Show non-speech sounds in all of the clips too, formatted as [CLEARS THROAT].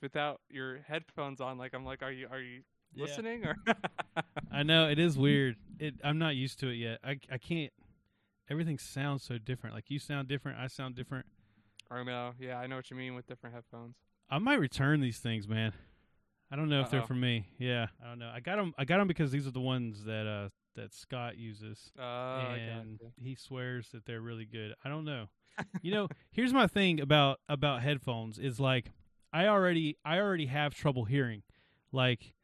without your headphones on. Like I'm like, are you are you Yeah. listening or? [LAUGHS] I know it is weird. It I'm not used to it yet. I I can't. Everything sounds so different. Like you sound different. I sound different. I know. Yeah, I know what you mean with different headphones. I might return these things, man. I don't know if they're for me. Yeah, I don't know. I got them. I got them because these are the ones that uh that Scott uses, Uh, and gotcha. he swears that they're really good. I don't know. you know, here's my thing about about headphones is like I already I already have trouble hearing. Like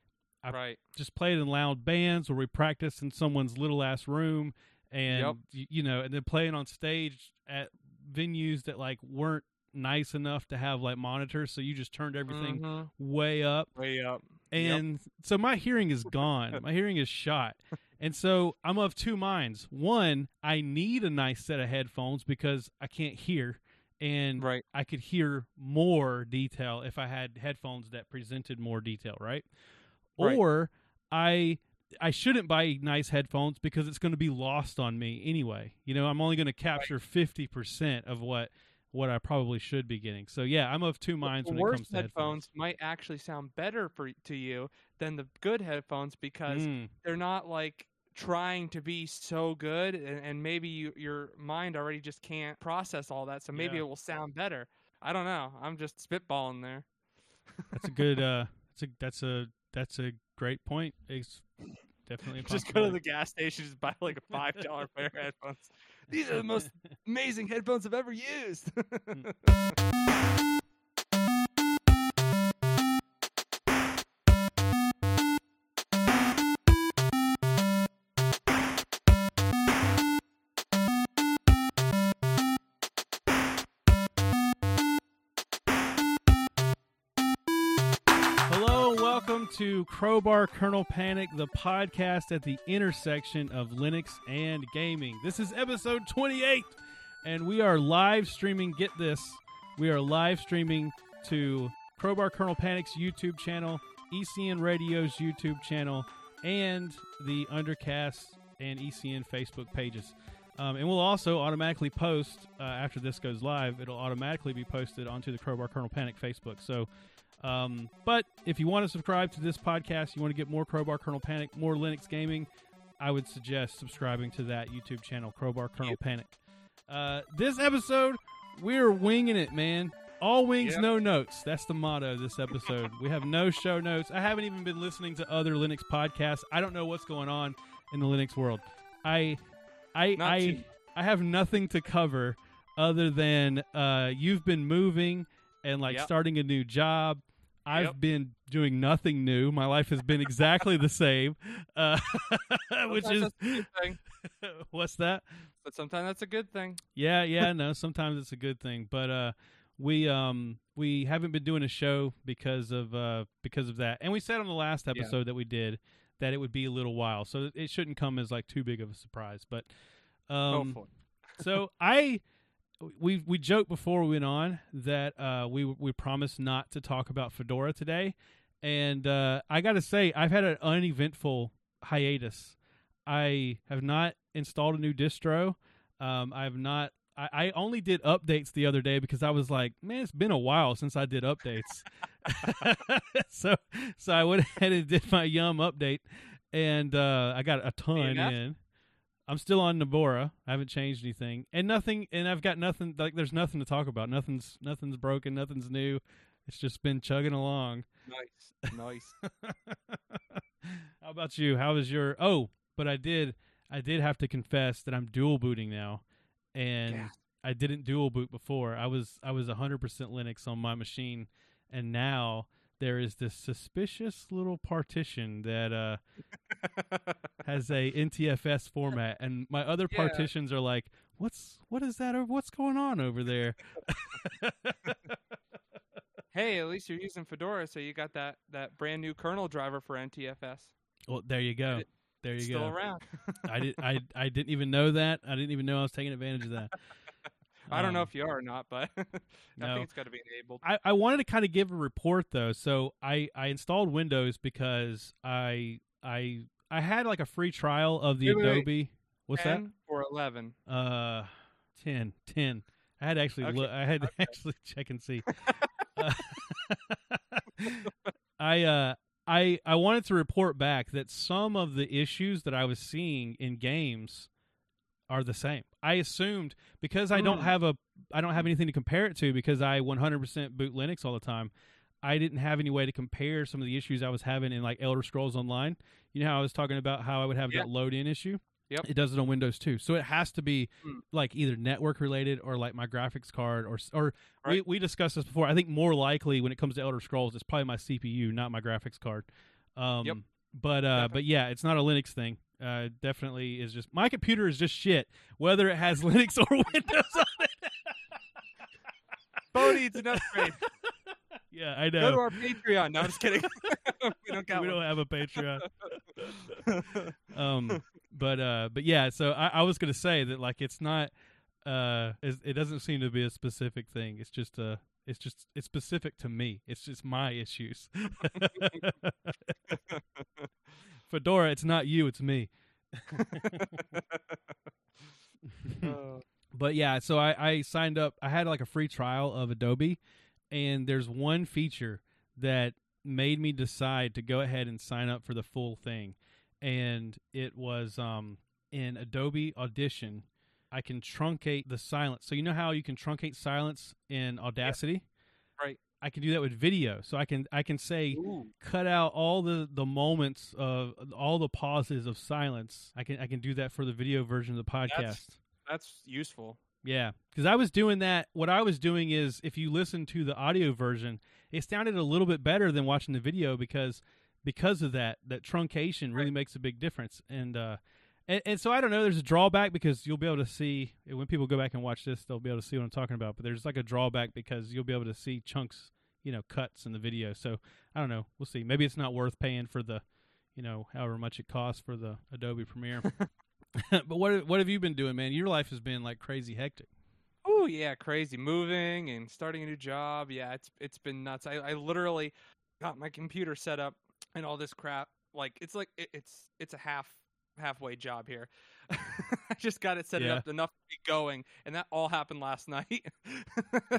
I- right. just played in loud bands or we practiced in someone's little ass room and Yep. y- you know and then playing on stage at venues that like weren't nice enough to have like monitors so you just turned everything Mhm. way up way up. Yep. and so my hearing is gone [LAUGHS] my hearing is shot and so i'm of two minds one i need a nice set of headphones because i can't hear and Right. I could hear more detail if I had headphones that presented more detail, right? Right. Or I I shouldn't buy nice headphones because it's going to be lost on me anyway. You know, I'm only going to capture 50% of what what I probably should be getting. So yeah, I'm of two minds the when it comes to headphones might actually sound better for to you than the good headphones because Mm, they're not like trying to be so good and, and maybe you, your mind already just can't process all that so maybe Yeah. it will sound better. I don't know. I'm just spitballing there. That's a good uh that's a that's a that's a great point. It's definitely [LAUGHS] just go to the gas station just buy like a [LAUGHS] five dollar pair of headphones. These are the most [LAUGHS] amazing headphones i've ever used to Crowbar Kernel Panic, the podcast at the intersection of Linux and gaming. This is episode 28, and we are live streaming. Get this, we are live streaming to Crowbar Kernel Panic's YouTube channel, ECN Radio's YouTube channel, and the Undercast and ECN Facebook pages. Um, and we'll also automatically post uh, after this goes live. It'll automatically be posted onto the Crowbar Kernel Panic Facebook. So um, but if you want to subscribe to this podcast, you want to get more Crowbar Kernel Panic, more Linux gaming, I would suggest subscribing to that YouTube channel, Crowbar Kernel Yep. Panic. Uh, this episode, we're winging it, man. All wings, Yep. no notes. That's the motto of this episode. we have no show notes. I haven't even been listening to other Linux podcasts. I don't know what's going on in the Linux world. I, I, Not I, too- I have nothing to cover other than uh, you've been moving and like Yep. starting a new job. I've Yep. been doing nothing new. My life has been exactly the same, uh, [LAUGHS] which is that's a good thing, [LAUGHS] what's that? but sometimes that's a good thing Yeah, [LAUGHS] yeah, no. Sometimes it's a good thing, but uh, we um we haven't been doing a show because of uh because of that, and we said on the last Yeah. episode that we did that it would be a little while, so it shouldn't come as like too big of a surprise. But um, go for it so I we we joked before we went on that uh, we we promised not to talk about Fedora today, and uh, I got to say I've had an uneventful hiatus. I have not installed a new distro. Um, I have not. I, I only did updates the other day because I was like, man, it's been a while since I did updates. [LAUGHS] so so I went [LAUGHS] ahead and did my Yum update, and uh, I got a ton in. I'm still on Fedora. I haven't changed anything, and nothing. And I've got nothing. Like there's nothing to talk about. Nothing's nothing's broken. Nothing's new. It's just been chugging along. nice nice [LAUGHS] How about you? How was your? Oh, but I did. I did have to confess that I'm dual booting now, and Yeah. I didn't dual boot before. I was I was 100% Linux on my machine, and now there is this suspicious little partition that uh, has a NTFS format, and my other Yeah. partitions are like, what's what is that? Or what's going on over there? [LAUGHS] Hey, at least you're using Fedora, so you got that that brand new kernel driver for NTFS. well, there you go. There you Still go. around. I did. I I didn't even know that. I didn't even know I was taking advantage of that. [LAUGHS] I don't know Um, if you are or not, but [LAUGHS] I no. think it's got to be enabled. I, I wanted to kind of give a report though. So I, I installed Windows because I I I had like a free trial of the Wait, wait, wait. Adobe. What's 10 or 11? Uh, 10, 10. I had to actually Okay, look. I had to [LAUGHS] actually check and see. [LAUGHS] Uh, I uh I I wanted to report back that some of the issues that I was seeing in games are the same. I assumed because I don't Hmm. have a I don't have anything to compare it to because I 100% boot Linux all the time. I didn't have any way to compare some of the issues I was having in like Elder Scrolls Online. You know how I was talking about how I would have Yeah. that load in issue? Yep. It does it on Windows too. So it has to be Hmm. like either network related or like my graphics card or or we, Right. we discussed this before. I think more likely when it comes to Elder Scrolls, it's probably my CPU, not my graphics card. Um, Yep. But uh, but yeah, it's not a Linux thing. Uh, definitely is just my computer is just shit, whether it has [LAUGHS] Linux or Windows on it. Bo needs an upgrade. [LAUGHS] yeah, I know. Go to our Patreon. No, I'm just kidding. [LAUGHS] we don't got we don't have a Patreon. um, but uh, but yeah. So I, I was gonna say that like it's not. Uh, it doesn't seem to be a specific thing. It's just uh It's just it's specific to me. It's just my issues. Fedora, it's not you, it's me. Uh, [LAUGHS] But yeah, so I, I signed up. I had like a free trial of Adobe, and there's one feature that made me decide to go ahead and sign up for the full thing, and it was um, in Adobe Audition. I can truncate the silence. So you know how you can truncate silence in Audacity, Right. I can do that with video. So I can I can say ooh, cut out all the the moments of all the pauses of silence. I can I can do that for the video version of the podcast. That's- that's useful. Yeah, because I was doing that. What I was doing is, if you listen to the audio version, it sounded a little bit better than watching the video because because of that. That truncation really makes a big difference. And uh, and, and so I don't know. There's a drawback because you'll be able to see when people go back and watch this, they'll be able to see what I'm talking about. But there's like a drawback because you'll be able to see chunks, you know, cuts in the video. So I don't know. We'll see. Maybe it's not worth paying for the, you know, however much it costs for the Adobe Premiere. [LAUGHS] [LAUGHS] but what what have you been doing, man? Your life has been like crazy hectic. Oh yeah, crazy moving and starting a new job. Yeah, it's it's been nuts. I, I literally got my computer set up and all this crap. Like it's like it, it's it's a half halfway job here. [LAUGHS] I just got it set Yeah. up enough to be going, and that all happened last [LAUGHS] night.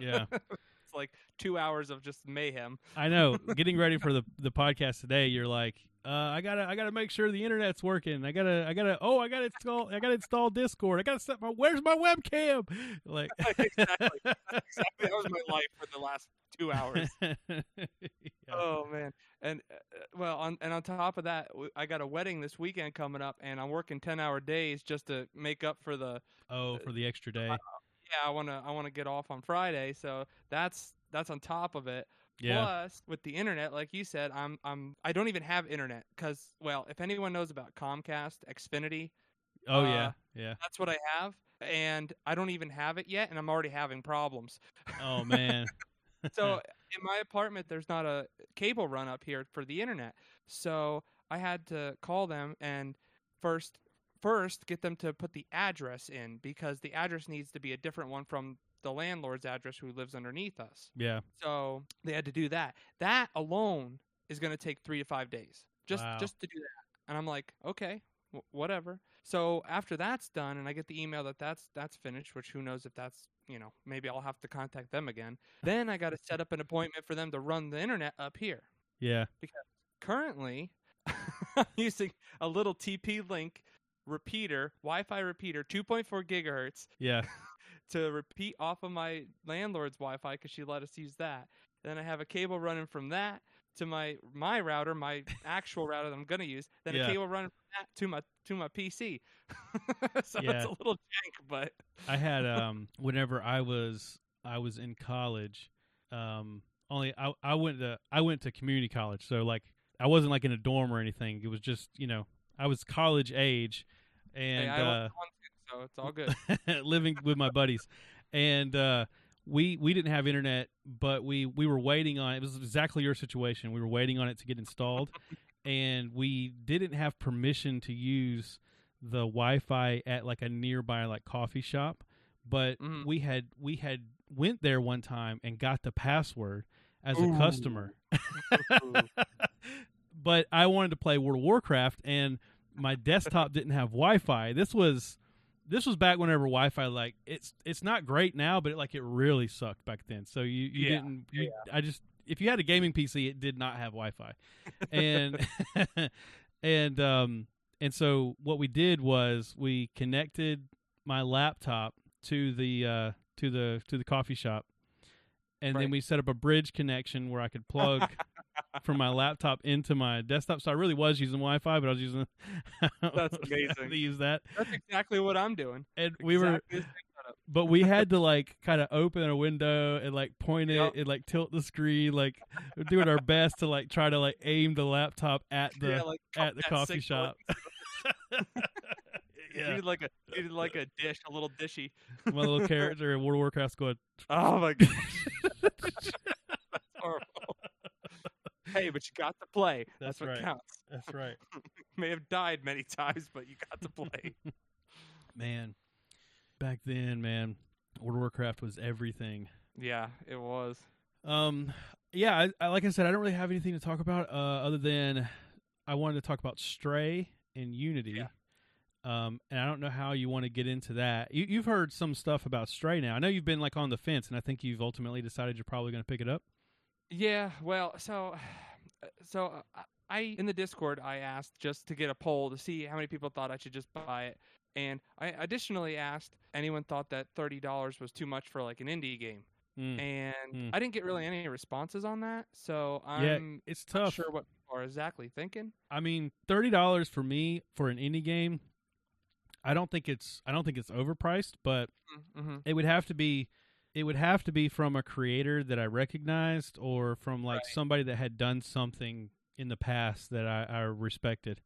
Yeah. it's like two hours of just mayhem. I know. [LAUGHS] Getting ready for the the podcast today, you're like, uh, I gotta I gotta make sure the internet's working. I gotta I gotta oh I gotta install I gotta install Discord. I gotta set my where's my webcam? Like exactly. exactly. That was my life for the last two hours. Yeah. Oh man, and uh, well, on and on top of that, I got a wedding this weekend coming up, and I'm working ten hour days just to make up for the. Oh, for the extra day. Yeah, I wanna I wanna get off on Friday, so that's that's on top of it. Yeah. Plus, with the internet, like you said, I'm I'm I don't even have internet because well, if anyone knows about Comcast, Xfinity, Oh uh, yeah. Yeah. that's what I have, and I don't even have it yet, and I'm already having problems. Oh man. [LAUGHS] so [LAUGHS] in my apartment there's not a cable run up here for the internet. So i had to call them and first first get them to put the address in because the address needs to be a different one from the landlord's address who lives underneath us. Yeah. so they had to do that. That alone is going to take three to five days just Wow. just to do that. And i'm like okay whatever. So after that's done and i get the email that that's that's finished which who knows if that's you know maybe i'll have to contact them again then i got to set up an appointment for them to run the internet up here Yeah. Because currently [LAUGHS] i'm using a little tp link repeater wi-fi repeater 2.4 gigahertz Yeah. [LAUGHS] to repeat off of my landlord's Wi-Fi because she let us use that. Then I have a cable running from that to my my router, my actual router that I'm gonna use. Then Yeah. a cable running from that to my to my PC. [LAUGHS] so Yeah. it's a little jank, but I had [LAUGHS] um whenever I was I was in college, um only I I went to I went to community college, so like I wasn't like in a dorm or anything. It was just you know I was college age, and hey, I uh, to, so it's all good. [LAUGHS] living with my buddies, and uh, we we didn't have internet, but we we were waiting on it. was exactly your situation. We were waiting on it to get installed, [LAUGHS] and we didn't have permission to use the Wi-Fi at like a nearby like coffee shop, but Mhm. we had we had went there one time and got the password as a customer. [LAUGHS] [LAUGHS] but I wanted to play World of Warcraft, and my desktop didn't have Wi-Fi. This was this was back whenever Wi-Fi like it's it's not great now, but it, like it really sucked back then. So you you Yeah, didn't. You, I just if you had a gaming PC, it did not have Wi-Fi, and [LAUGHS] and um and so what we did was we connected my laptop to the uh to the to the coffee shop, and then we set up a bridge connection where I could plug [LAUGHS] from my laptop into my desktop. So I really was using Wi-Fi, but I was using [LAUGHS] That's amazing. to [LAUGHS] use that, That's exactly what I'm doing. and we were Exactly [LAUGHS] but we had to like kind of open a window and like point it Yep. and like tilt the screen like we're doing our best to like try to like aim the laptop at the yeah, like at the coffee shop You yeah need like a you need like a dish, a little dishy. my little character in world of warcraft's going Oh my gosh. That's horrible. Hey, but you got to play. That's That's, what right. counts. that's right [LAUGHS] May have died many times, but you got to play. [LAUGHS] man back then man world of warcraft was everything yeah, it was. um yeah I, I like i said i don't really have anything to talk about uh other than i wanted to talk about stray and unity Yeah. Um, and I don't know how you want to get into that. You, you've heard some stuff about Stray now. I know you've been like on the fence, and I think you've ultimately decided you're probably going to pick it up. Yeah, well, so [SIGHS] so uh, I in the Discord I asked just to get a poll to see how many people thought I should just buy it, and I additionally asked anyone thought that thirty dollars was too much for like an indie game, Mm. and Mm. I didn't get really any responses on that. So yeah, I'm it's not tough. sure what people are exactly thinking. I mean, thirty dollars for me for an indie game. I don't think it's I don't think it's overpriced, but Mm-hmm. it would have to be it would have to be from a creator that I recognized or from like Right. somebody that had done something in the past that I, I respected.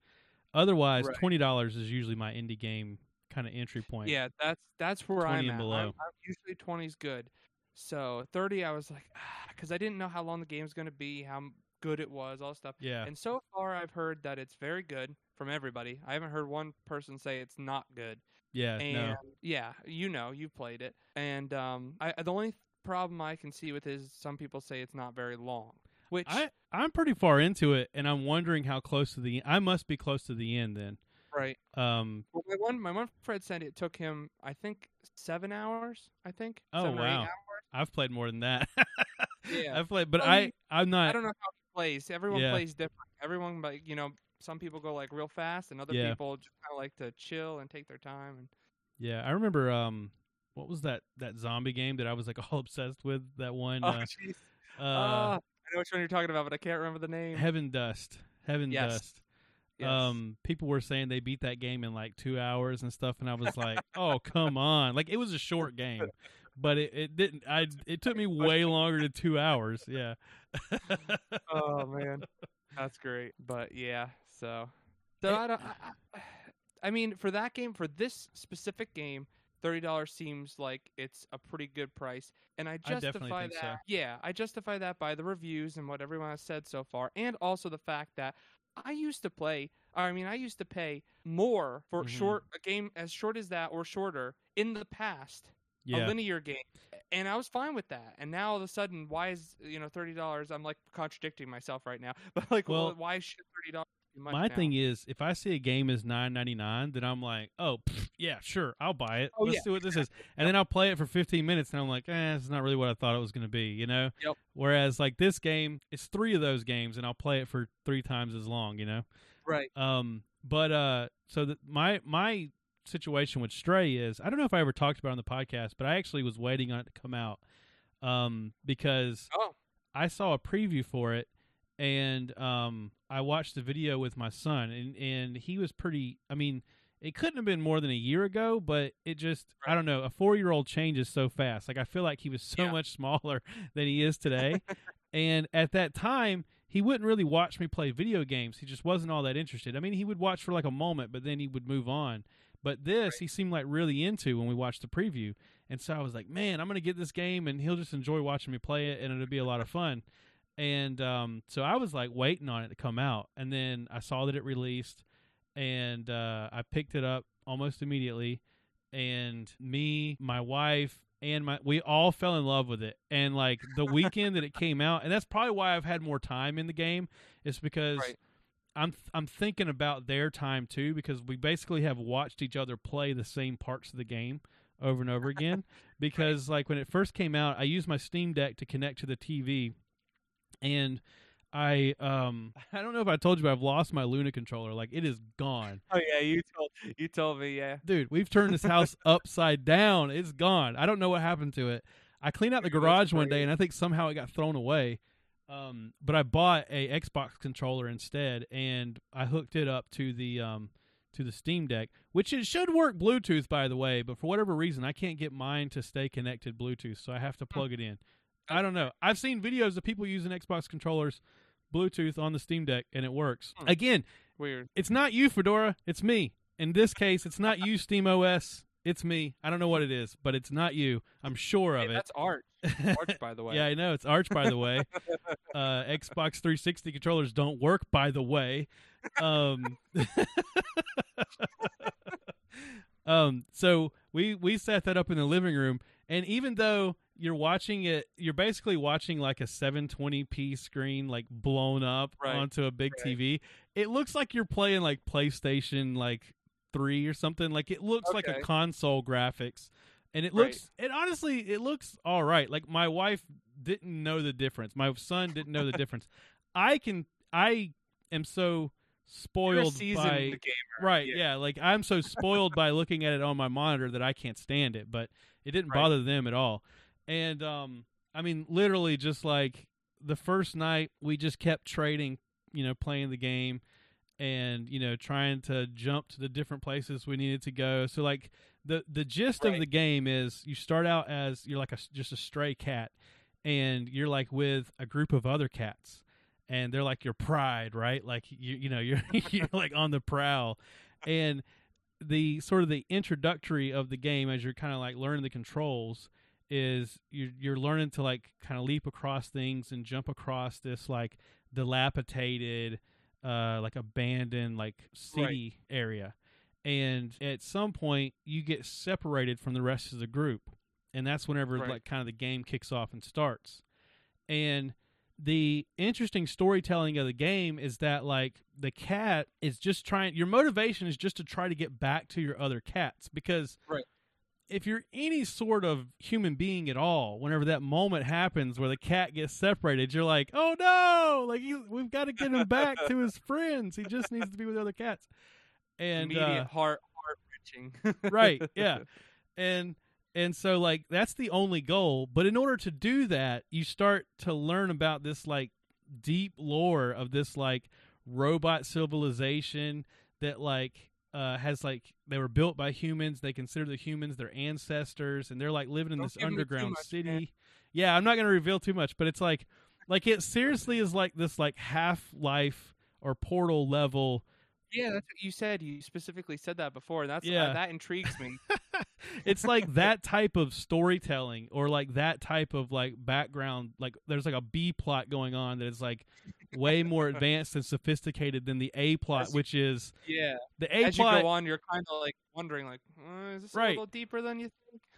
Otherwise, Right. twenty dollars is usually my indie game kind of entry point. Yeah, that's that's where I'm at. below. I'm, I'm usually 20's good. So 30, I was like, ah, because I didn't know how long the game's going to be, how good it was, all stuff. yeah, And so far, I've heard that it's very good from everybody. I haven't heard one person say it's not good. yeah. And no, yeah, you know, you've played it. And um, I the only problem I can see with it is some people say it's not very long, which I I'm pretty far into it, and I'm wondering how close to the I must be close to the end then. right. Um. Well, my one my one friend said it took him I think seven hours. I think. Oh, seven or eight wow. I've played more than that. [LAUGHS] Yeah. I've played, but Well, I I'm not. I don't know how he plays. Everyone Yeah. plays different. Everyone, like you know, some people go like real fast, and other Yeah. people just kind of like to chill and take their time. And Yeah, I remember. Um, what was that that zombie game that I was like [LAUGHS] all obsessed with? That one. oh, Uh, uh, Ah, I know which one you're talking about, but I can't remember the name. Heaven Dust. Heaven Yes. Dust. Yes. Um, people were saying they beat that game in like two hours and stuff, and I was like, "Oh, come on!" Like it was a short game, but it, it didn't. I [LAUGHS] it took me way longer than two hours. Yeah. oh man, that's great. But yeah, so so It- I don't. I, I, I mean, for that game, for this specific game, thirty dollars seems like it's a pretty good price, and I I justify think that. so. Yeah, I justify that by the reviews and what everyone has said so far, and also the fact that I used to play. I mean, I used to pay more for Mhm. short a game as short as that or shorter in the past Yeah. a linear game and i was fine with that and now all of a sudden why is you know $30 i'm like contradicting myself right now [LAUGHS] but like Well, well, why should $30 be much My now? thing is, if I see a game is nine ninety nine, then I'm like, oh pff, yeah, sure, I'll buy it. Oh, Let's yeah, see what this is, and then I'll play it for fifteen minutes, and I'm like, eh, it's not really what I thought it was going to be, you know. Yep. Whereas like this game, it's three of those games, and I'll play it for three times as long, you know. right Um, but uh, so that my my situation with Stray is, I don't know if I ever talked about it on the podcast, but I actually was waiting on it to come out, um, because oh I saw a preview for it and um I watched the video with my son and and he was pretty I mean it couldn't have been more than a year ago but it just I don't know a 4-year-old changes so fast. Like I feel like he was so Yeah. much smaller [LAUGHS] than he is today. [LAUGHS] And at that time he wouldn't really watch me play video games. He just wasn't all that interested. I mean he would watch for like a moment but then he would move on. But this he seemed like really into when we watched the preview. And so I was like man I'm going to get this game and he'll just enjoy watching me play it and it'll be a lot of fun and um, so I was like waiting on it to come out, and then I saw that it released, and uh, I picked it up almost immediately. And me, my wife, and my we all fell in love with it. And like the weekend that it came out, and that's probably why I've had more time in the game, It's because Right. I'm I'm thinking about their time too, because we basically have watched each other play the same parts of the game over and over again. [LAUGHS] Because like when it first came out, I used my Steam Deck to connect to the TV and I um [LAUGHS] I don't know if I told you, but I've lost my Luna controller. Like it is gone, Oh yeah, you told you told me. Yeah. dude. We've turned this house [LAUGHS] upside down. It's gone. I don't know what happened to it. I cleaned out the garage one day, and I think somehow it got thrown away. Um, but I bought a Xbox controller instead, and I hooked it up to the um to the Steam Deck, which it should work Bluetooth, by the way. But for whatever reason, I can't get mine to stay connected Bluetooth, so I have to plug it in. I don't know. I've seen videos of people using Xbox controllers Bluetooth on the Steam Deck, and it works. Hmm. Again, Weird. it's not you, Fedora. It's me. In this case, it's not you, Steam OS. It's me. I don't know what it is, but it's not you. I'm sure Hey, of it. that's Arch. Arch, by the [LAUGHS] way. Yeah, I know. It's Arch, by the way. [LAUGHS] uh, Xbox 360 controllers don't work, by the way. Um, [LAUGHS] um, so we we set that up in the living room, and even though you're watching it, you're basically watching like a 720p screen, like blown up Right, onto a big right. TV. It looks like you're playing like PlayStation like three or something. Like it looks like a console graphics, and it Right. looks. It honestly, it looks all right. Like my wife didn't know the difference. My son didn't know the difference. I can. I am so spoiled by gamer. right yeah. yeah. like i'm so spoiled by looking at it on my monitor that i can't stand it but it didn't Right. bother them at all. And um i mean literally just like the first night we just kept trading you know playing the game and you know trying to jump to the different places we needed to go. So like the the gist of the game is you start out as you're like a just a stray cat and you're like with a group of other cats and they're like your pride right? Like you you know [LAUGHS] you're you're like on the prowl. And the sort of the introductory of the game as you're kind of like learning the controls is you're you're learning to like kind of leap across things and jump across this like dilapidated uh like abandoned like city area. And at some point you get separated from the rest of the group. And that's whenever Right. like kind of the game kicks off and starts. And the interesting storytelling of the game is that like the cat is just trying your motivation is just to try to get back to your other cats because Right. if you're any sort of human being at all whenever that moment happens where the cat gets separated you're like oh no like he, we've got to get him back to his [LAUGHS] friends he just needs to be with other cats and Immediate uh, heart heart wrenching. right yeah [LAUGHS] and and so like that's the only goal but in order to do that you start to learn about this like deep lore of this like robot civilization that like uh has like they were built by humans they consider the humans their ancestors and they're like living in Don't this give me too underground much, city man. yeah i'm not going to reveal too much but it's like like it seriously is like this like half life or portal level yeah, that's what you said. You specifically said that before. That's Yeah. uh, that intrigues me. [LAUGHS] it's like [LAUGHS] that type of storytelling or like that type of like background like there's like a b plot going on that is like way more advanced and sophisticated than the a plot you- which is Yeah. the a As you plot go on, you're kind of like wondering, like, uh, is this Right. a little deeper than you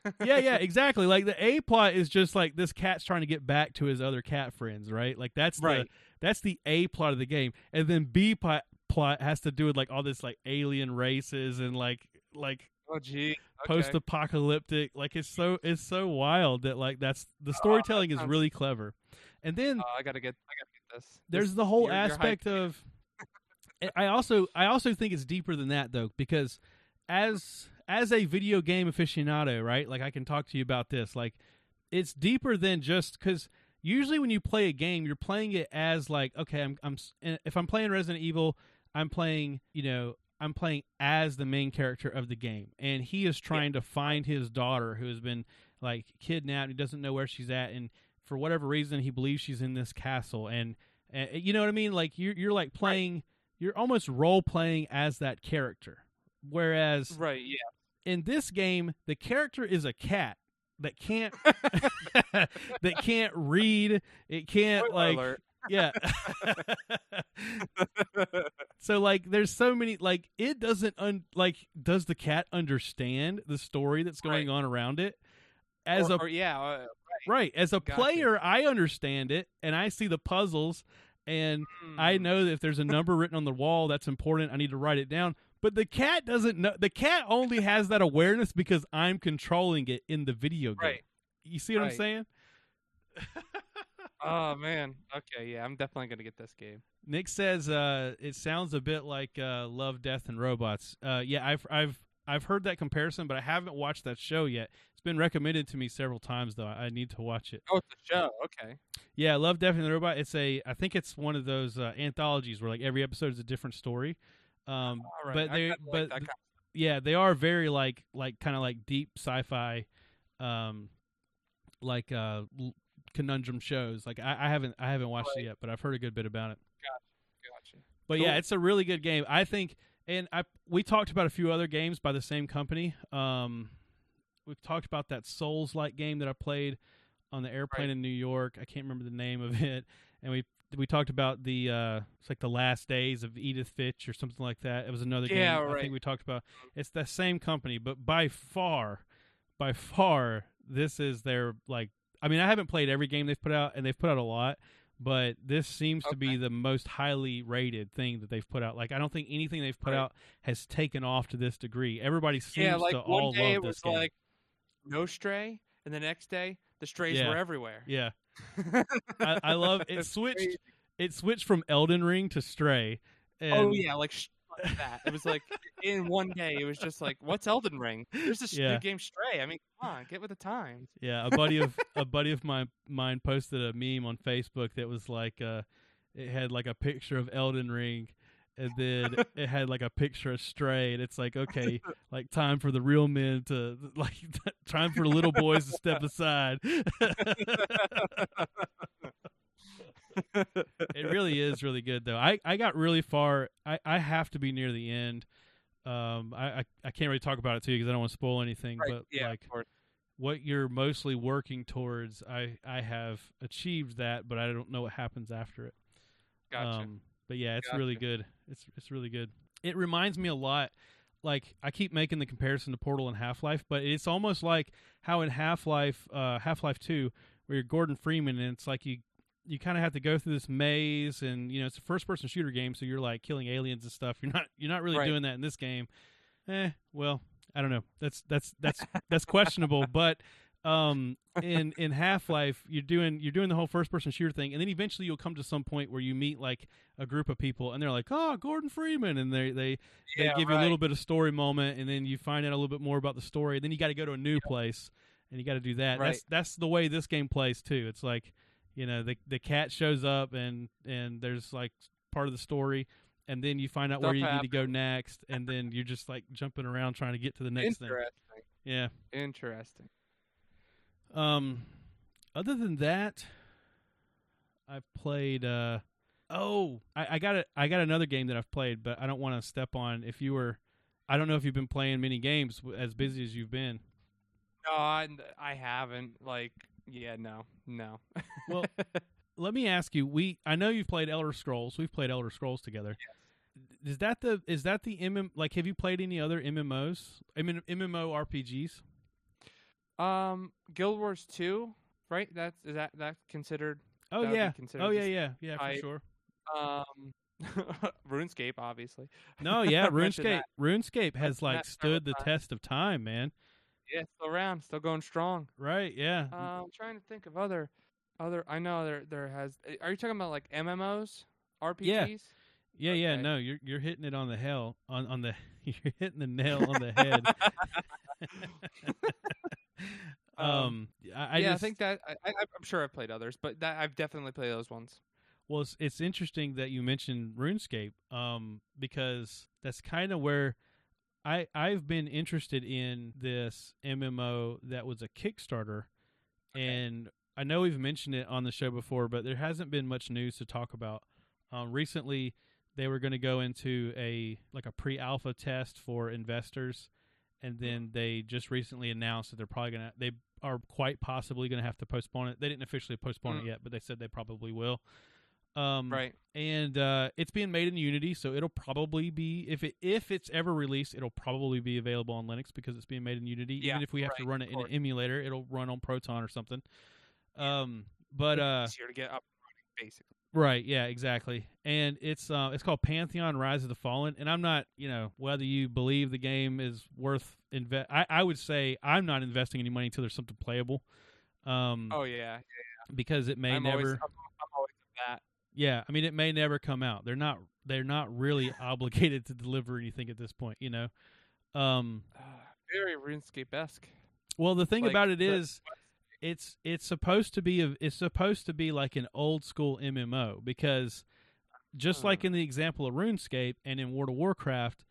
think? yeah yeah [LAUGHS] exactly like the a plot is just like this cat's trying to get back to his other cat friends right like that's the Right. that's the a plot of the game and then b plot plot has to do with like all this like alien races and like like Oh, gee. Okay. post-apocalyptic like it's so it's so wild that like that's the Oh, that storytelling is really clever and then Uh, I gotta get. I gotta get this. there's This- the whole you're- you're aspect of i also i also think it's deeper than that though because as as a video game aficionado right like i can talk to you about this like it's deeper than just because usually when you play a game you're playing it as like okay i'm i'm if i'm playing resident evil i'm playing you know i'm playing as the main character of the game. And he is trying to find his daughter who has been like kidnapped. He doesn't know where she's at. And for whatever reason he believes she's in this castle. And uh, you know what i mean? Like you're you're like playing you're almost role playing as that character. Whereas Right. Yeah. in this game the character is a cat that can't [LAUGHS] [LAUGHS] that can't read. It can't Spoiler like alert. Yeah [LAUGHS] so like there's so many like it doesn't un like does the cat understand the story that's going on around it as or, a or, yeah. Uh, right as a Gotcha. player i understand it and i see the puzzles and I hmm. know that if there's a number written on the wall that's important, I need to write it down. But the cat doesn't know. The cat only has that awareness because I'm controlling it in the video game. Right. You see what I'm saying? [LAUGHS] Oh man. Okay, yeah, I'm definitely gonna get this game. Nick says uh, it sounds a bit like uh, Love, Death, and Robots. Uh, yeah, I've I've I've heard that comparison, but I haven't watched that show yet. It's been recommended to me several times, though. I need to watch it. Oh, it's a show. Okay. Yeah, Love, Death, and the Robot. It's a I think it's one of those uh, anthologies where like every episode is a different story. Um, All right. but they but like yeah, they are very like like kind of like deep sci-fi, um, like uh conundrum shows. Like I, I haven't I haven't watched it yet, but I've heard a good bit about it. Gotcha. But yeah, it's a really good game. I think, and I we talked about a few other games by the same company. Um, we've talked about that Souls like game that I played on the airplane Right. in New York. I can't remember the name of [LAUGHS] it, and we we talked about the uh, it's like the last days of Edith Finch or something like that. It was another Yeah, game I think we talked about. It's the same company, but by far, by far, this is their like. I mean, I haven't played every game they've put out, and they've put out a lot but this seems to be the most highly rated thing that they've put out. Like I don't think anything they've put Right. out has taken off to this degree. Everybody seems Yeah, like to one all day love it this was game. like no stray, and the next day the strays Yeah. were everywhere. yeah, I, I love [LAUGHS] it. Switched. It switched from Elden Ring to Stray. Oh, and oh yeah, like, like that. It was like in one day. It was just like, what's Elden Ring? There's this Yeah. new game Stray. I mean, come on, get with the times. Yeah, a buddy of a buddy of my mine posted a meme on Facebook that was like uh it had like a picture of Elden Ring and then it had like a picture of Stray and it's like okay, like time for the real men to [LAUGHS] like time for little boys to step aside. [LAUGHS] it really is really good though. I I got really far. I I have to be near the end. Um I I, I can't really talk about it too because I don't want to spoil anything, Right, but yeah, like what you're mostly working towards i i have achieved that but i don't know what happens after it Gotcha. um but yeah it's really good it's it's really good it reminds me a lot like i keep making the comparison to portal and half-life but it's almost like how in half-life uh half-life 2 where you're gordon freeman and it's like you you kind of have to go through this maze and you know it's a first person shooter game so you're like killing aliens and stuff. [LAUGHS] You're not you're not really Right. doing that in this game. Eh well i don't know. That's that's that's that's questionable but um in in half-life you're doing you're doing the whole first person shooter thing and then eventually you'll come to some point where you meet like a group of people and they're like oh gordon freeman and they they they Yeah, give you a little bit of story moment and then you find out a little bit more about the story and then you got to go to a new place and you got to do that. Right. that's that's the way this game plays too. It's like you know the the cat shows up and and there's like part of the story and then you find out where Stuff you need to go next and then you're just like jumping around trying to get to the next thing. Yeah. Interesting. um other than that i've played uh oh i, I got a, i got another game that i've played but i don't want to step on if you were i don't know if you've been playing many games as busy as you've been. No, I, I haven't. Like, yeah, no, no. Well, [LAUGHS] let me ask you we i know you've played elder scrolls we've played elder scrolls together is that the is that the mm like have you played any other mmos i mean mmo rpgs um, Guild Wars Two, right? That's is that that considered? oh That yeah considered oh yeah yeah yeah for type. sure Um, [LAUGHS] RuneScape, obviously. no [LAUGHS] yeah runescape runescape has like stood the test of time man Yeah, still around, still going strong. right yeah Uh, I'm trying to think of other, other. I know there there has. Are you talking about like MMOs, RPGs? Yeah, yeah, Okay. no, you're you're hitting it on the hell on on the [LAUGHS] you're hitting the nail on the head. [LAUGHS] Um, um, I, I yeah, just I think that I, I, I'm sure I've played others, but that I've definitely played those ones. well, it's, it's interesting that you mentioned RuneScape, um, because that's kind of where I I've been interested in this MMO that was a Kickstarter, and I know we've mentioned it on the show before, but there hasn't been much news to talk about. Um, recently, they were going to go into a like a pre-alpha test for investors, and then they just recently announced that they're probably going to they are quite possibly going to have to postpone it. They didn't officially postpone it Mm. yet, but they said they probably will. Um, Right. and uh, it's being made in Unity, so it'll probably be if it if it's ever released, it'll probably be available on Linux because it's being made in Unity. Yeah, Even if we have to run it in an emulator, it'll run on Proton or something. Um, but uh, easier to get up and running, basically. right, yeah, exactly. And it's uh, it's called Pantheon: Rise of the Fallen. And I'm not, you know, whether you believe the game is worth invest. I, I would say I'm not investing any money until there's something playable. Um, Oh yeah, yeah, because it may I'm never. always, I'm, I'm always that. Yeah, I mean, it may never come out. They're not. They're not really [SIGHS] obligated to deliver anything at this point. You know. Um. Uh, very RuneScape esque. Well, the thing Like about it is the- it's it's supposed to be a, it's supposed to be like an old school MMO because just like in the example of RuneScape and in World of Warcraft,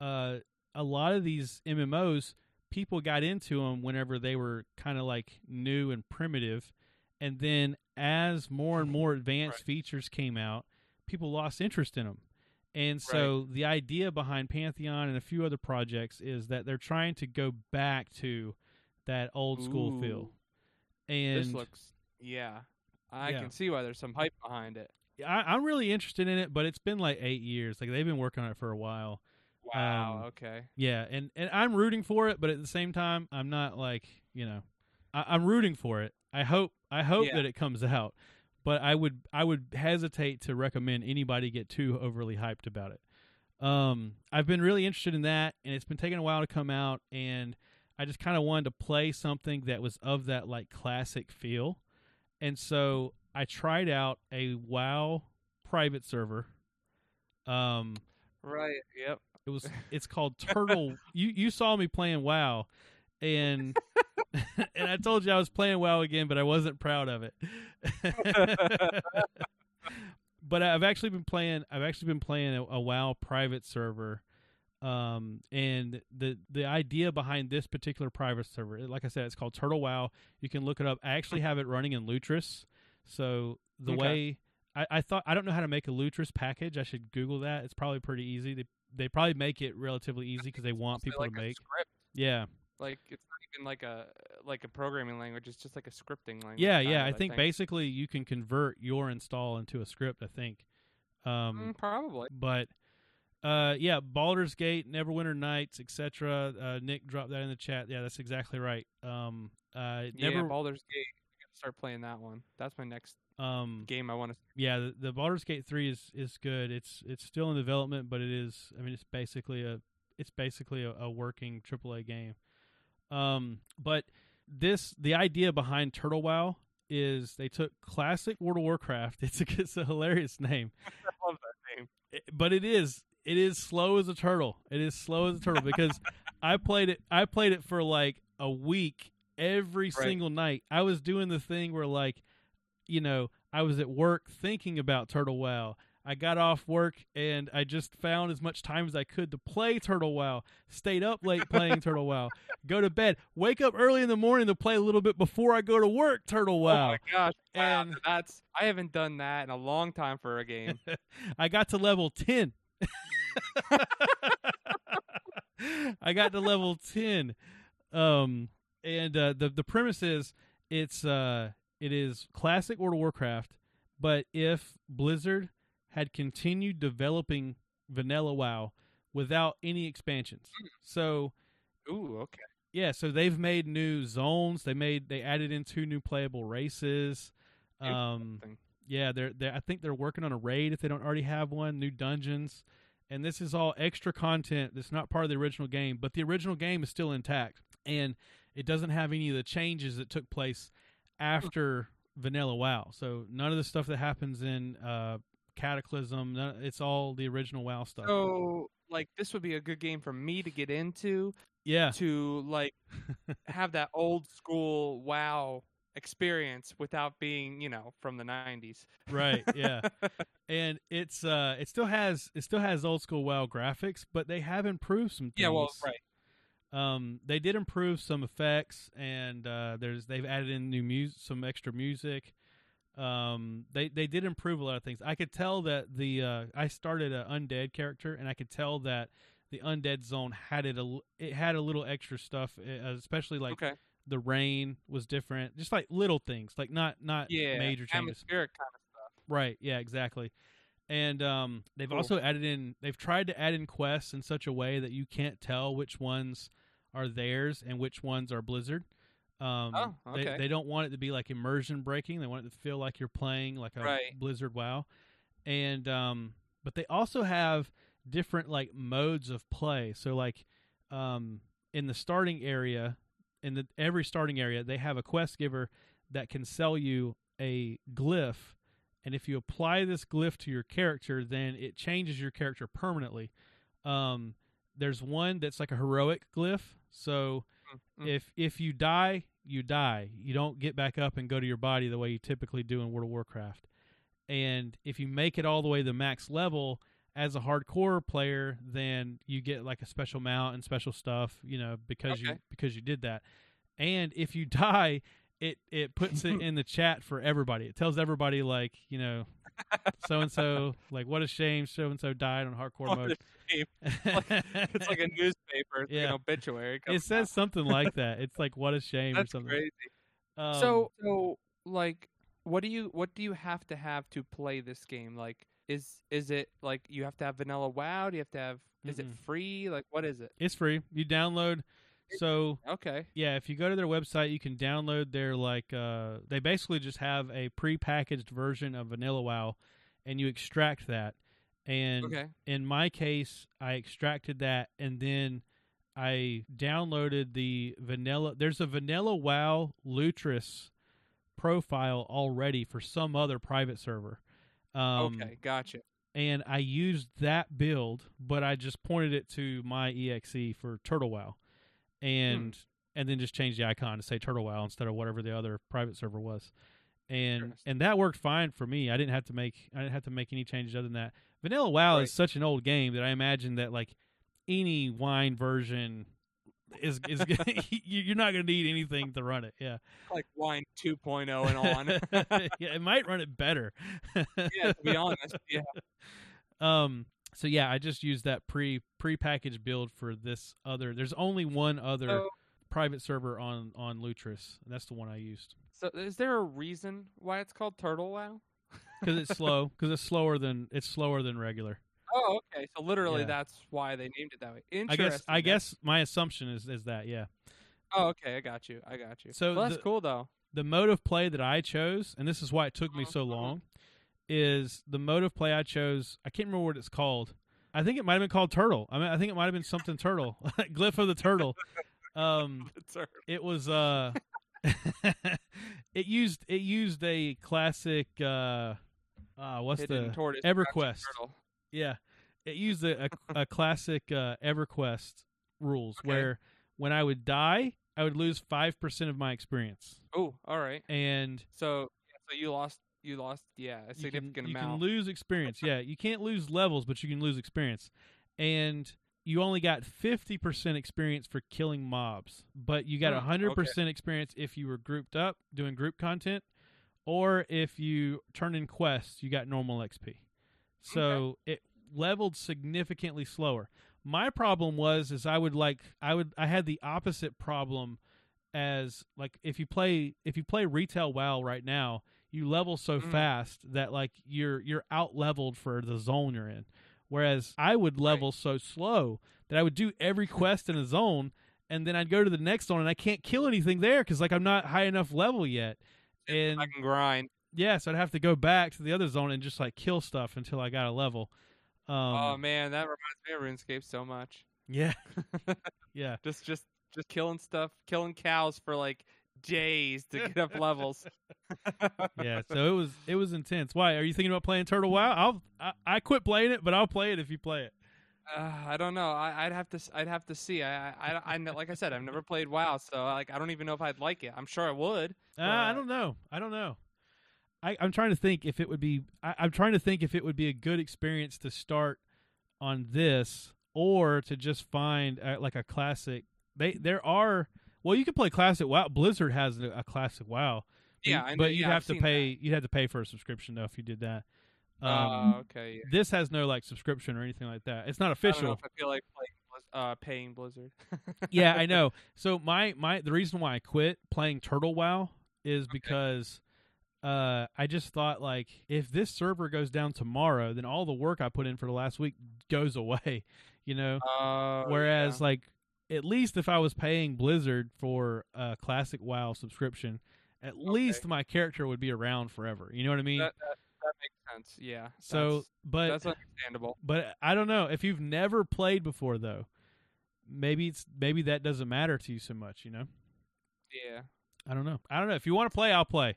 uh, a lot of these MMOs people got into them whenever they were kind of like new and primitive, and then as more and more advanced Right. features came out, people lost interest in them. And so the idea behind Pantheon and a few other projects is that they're trying to go back to that old school feel. And this looks. Yeah, I Yeah. can see why there's some hype behind it. I, I'm really interested in it, but it's been like eight years. Like they've been working on it for a while. Wow. Um, okay. Yeah, and and I'm rooting for it, but at the same time, I'm not like you know, I, I'm rooting for it. I hope I hope Yeah. that it comes out, but I would I would hesitate to recommend anybody get too overly hyped about it. Um, I've been really interested in that, and it's been taking a while to come out, and I just kind of wanted to play something that was of that like classic feel, and so I tried out a WoW private server. Um, Right. Yep. it was [LAUGHS] it's called Turtle. you you saw me playing WoW, and [LAUGHS] [LAUGHS] and I told you I was playing WoW again, but I wasn't proud of it. [LAUGHS] but I've actually been playing. I've actually been playing a, a WoW private server. Um, and the the idea behind this particular private server, like I said, it's called Turtle WoW. You can look it up. I actually have it running in Lutris. So the Okay. way I, I thought, I don't know how to make a Lutris package. I should Google that. It's probably pretty easy. They they probably make it relatively easy because they [LAUGHS] want people like to make. script. Yeah, Like it's not even like a like a programming language. It's just like a scripting language. yeah, yeah. of, I think basically you can convert your install into a script. I think. Um, Mm, probably. but uh, yeah, Baldur's Gate, Neverwinter Nights, etc. Uh, Nick dropped that in the chat. Yeah, that's exactly right. Um, uh, Yeah. Never, Baldur's Gate. I gotta start playing that one. That's my next um, game I want to. yeah, the, the Baldur's Gate three is is good. It's it's still in development, but it is. I mean, it's basically a it's basically a, a working AAA game. Um, but this the idea behind Turtle WoW is they took classic World of Warcraft. [LAUGHS] It's a it's a hilarious name, [LAUGHS] I love that name. It- but it is it is slow as a turtle. It is slow as a turtle [LAUGHS] because I played it. I played it for like a week every Right. single night. I was doing the thing where like, you know, I was at work thinking about Turtle WoW. I got off work and I just found as much time as I could to play Turtle WoW. Stayed up late playing [LAUGHS] Turtle WoW. Go to bed. Wake up early in the morning to play a little bit before I go to work. Turtle Wow. Oh my gosh! Wow, And- that's I haven't done that in a long time for a game. [LAUGHS] I got to level 10. [LAUGHS] I got to level 10. Um and uh, the the premise is it's uh it is classic World of Warcraft, but if Blizzard had continued developing vanilla WoW without any expansions. So Ooh, okay. yeah, so they've made new zones. They made they added in two new playable races. Um yeah, they're they I think they're working on a raid if they don't already have one, new dungeons. And this is all extra content that's not part of the original game, but the original game is still intact and it doesn't have any of the changes that took place after Vanilla WoW. So none of the stuff that happens in uh Cataclysm, it's all the original WoW stuff. So, like, this would be a good game for me to get into yeah. to like [LAUGHS] have that old school WoW experience without being, you know, from the '90s. right yeah [LAUGHS] and it's uh it still has it still has old school wow graphics but they have improved some things yeah. Well, right. um they did improve some effects and uh there's they've added in new music some extra music um they they did improve a lot of things i could tell that the uh i started an undead character and i could tell that the undead zone had it a it had a little extra stuff especially like okay. the rain was different just like little things like not not Yeah. major changes Atmospheric kind of stuff. Right. Yeah. Exactly. And um, they've Cool. also added in. They've tried to add in quests in such a way that you can't tell which ones are theirs and which ones are Blizzard. Um, Oh, they, they don't want it to be like immersion breaking. They want it to feel like you're playing like a Right. Blizzard WoW. And um, but they also have different like modes of play. So like um, in the starting area, in the every starting area, they have a quest giver that can sell you a glyph, and if you apply this glyph to your character, then it changes your character permanently. Um, there's one that's like a heroic glyph. So Mm. if if you die, you die. You don't get back up and go to your body the way you typically do in World of Warcraft. And if you make it all the way to the max level as a hardcore player, then you get like a special mount and special stuff, you know, because you because you did that. And if you [LAUGHS] die, it it puts it [LAUGHS] in the chat for everybody. It tells everybody like, you know, so and so, like what a shame so and so died on hardcore What mode. a. [LAUGHS] It's like a newspaper, it's Yeah. like an obituary. it comes says out. something like [LAUGHS] that. It's like what a shame That's or something. crazy. Um, so, so like, what do you what do you have to have to play this game? Like, is is it like you have to have vanilla WoW? Do you have to have? Is it free? Like, what is it? it's free. You download. So Okay. yeah, if you go to their website, you can download their like. Uh, they basically just have a pre-packaged version of Vanilla WoW, and you extract that. And Okay. in my case, I extracted that and then I downloaded the vanilla. There's a vanilla WoW Lutris profile already for some other private server. Um, okay. Gotcha. And I used that build, but I just pointed it to my exe for Turtle WoW, and and then just change the icon to say Turtle WoW instead of whatever the other private server was. And and that worked fine for me. I didn't have to make I didn't have to make any changes other than that. Vanilla WoW Right. is such an old game that I imagine that like any wine version is is [LAUGHS] you- you're not going to need anything to run it. Yeah, Like Wine 2.0 and on. [LAUGHS] yeah, it might run it better. yeah. To be honest. Yeah. [LAUGHS] Um. So yeah, I just used that pre pre-packaged build for this other. There's only one other So, private server on on Lutris. And that's the one I used so is there a reason why it's called Turtle WoW? because it's slow. [LAUGHS] Because it's slower than it's slower than regular. Oh, okay. So literally, Yeah. that's why they named it that way. I Interesting. guess I guess my assumption is is that yeah. Oh, okay. I got you. I got you. So well, that's the- cool though. the mode of play that I chose, and this is why it took me Mhm, so mhm. long, is the mode of play I chose. I can't remember what it's called. I think it might have been called Turtle. I mean, I think it might have been something Turtle, [LAUGHS] Glyph of the Turtle. [LAUGHS] Um, it was uh, [LAUGHS] it used it used a classic uh, uh what's hidden the tortoise EverQuest. turtle. yeah, it used a a, a classic uh, EverQuest rules Okay. where when I would die, I would lose five percent of my experience, Oh, all right. and So, so you lost. You lost. Yeah, a significant you can, significant you can lose experience. yeah, you can't lose levels, but you can lose experience. And you only got 50% experience for killing mobs, but you got Hmm, 100% experience if you were grouped up doing group content or if you turn in quests, you got normal XP. So it leveled significantly slower. My problem was is I would like I would I had the opposite problem as like if you play if you play retail WoW right now, you level so Mm. fast that like you're you're out leveled for the zone you're in. Whereas I would level so slow that I would do every quest in a zone and then I'd go to the next zone and I can't kill anything there because like I'm not high enough level yet. And I can grind. yeah, so I'd have to go back to the other zone and just like kill stuff until I got a level. Um, oh man, that reminds me of RuneScape so much. yeah, [LAUGHS] yeah. Just, just, just killing stuff, killing cows for like days to get up [LAUGHS] levels. yeah, so it was it was intense. Why are you thinking about playing Turtle WoW? I'll I, I quit playing it, but I'll play it if you play it. Uh, I don't know. I, I'd have to. I'd have to see. I, I, I, I, like I said, I've never played WoW, so like I don't even know if I'd like it. I'm sure I would. Uh, I don't know. I don't know. I, I'm trying to think if it would be. I, I'm trying to think if it would be a good experience to start on this, or to just find uh, like a classic. They there are. Well, you could play classic WoW. Blizzard has a, a classic WoW. But Yeah, you- I know- but you'd yeah, I've to pay. You'd have to pay for a subscription though if you did that. Um, uh, okay. Yeah. this has no like subscription or anything like that. It's not I don't know official. if I feel like playing, uh, paying Blizzard. [LAUGHS] yeah, I know. So my my the reason why I quit playing Turtle WoW is because uh I just thought like if this server goes down tomorrow, then all the work I put in for the last week goes away, [LAUGHS] you know. Uh, Whereas like at least if I was paying Blizzard for a classic WoW subscription, at least my character would be around forever. You know what I mean? that, that, that makes sense. Yeah. so, that's, but that's understandable. but I don't know if you've never played before though. Maybe it's maybe that doesn't matter to you so much, you know. Yeah. I don't know. I don't know. If you want to play, I'll play.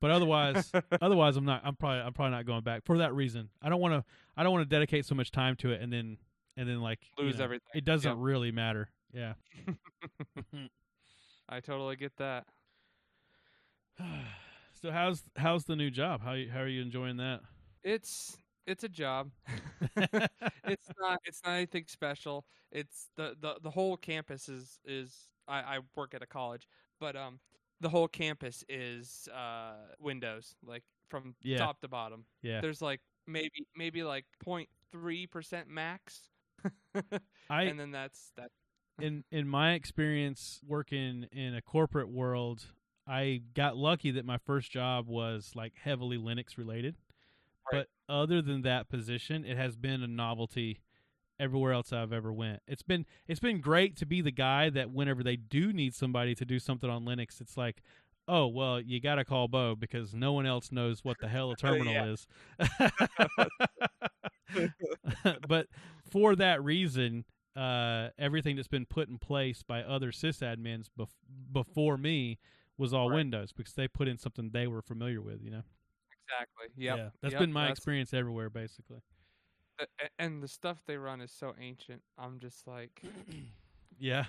But otherwise, [LAUGHS] otherwise, I'm not. I'm probably I'm probably not going back for that reason. I don't want to. I don't want to dedicate so much time to it and then and then like you Lose know, everything. It doesn't Yep. really matter. Yeah. [LAUGHS] I totally get that. [SIGHS] so how's how's the new job? How how are you enjoying that? It's it's a job. [LAUGHS] it's [LAUGHS] not it's not anything special. It's the, the the whole campus is is I, I work at a college, but um the whole campus is uh Windows, like from Yeah. top to bottom. yeah. There's like maybe maybe like 0.3 percent max. I and then that's that in in my experience working in a corporate world, I got lucky that my first job was like heavily Linux related. Right. But other than that position, it has been a novelty everywhere else I've ever went. It's been it's been great to be the guy that whenever they do need somebody to do something on Linux, it's like, oh well, you got to call Bo because no one else knows what the hell a [LAUGHS] terminal Yeah. is. [LAUGHS] [LAUGHS] but for that reason, uh, everything that's been put in place by other sysadmins bef- before me was all Right. Windows because they put in something they were familiar with. You know, exactly. Yep. yeah, that's Yep, been my that's- experience everywhere, basically. And the stuff they run is so ancient. I'm just like [CLEARS THROAT] Yeah,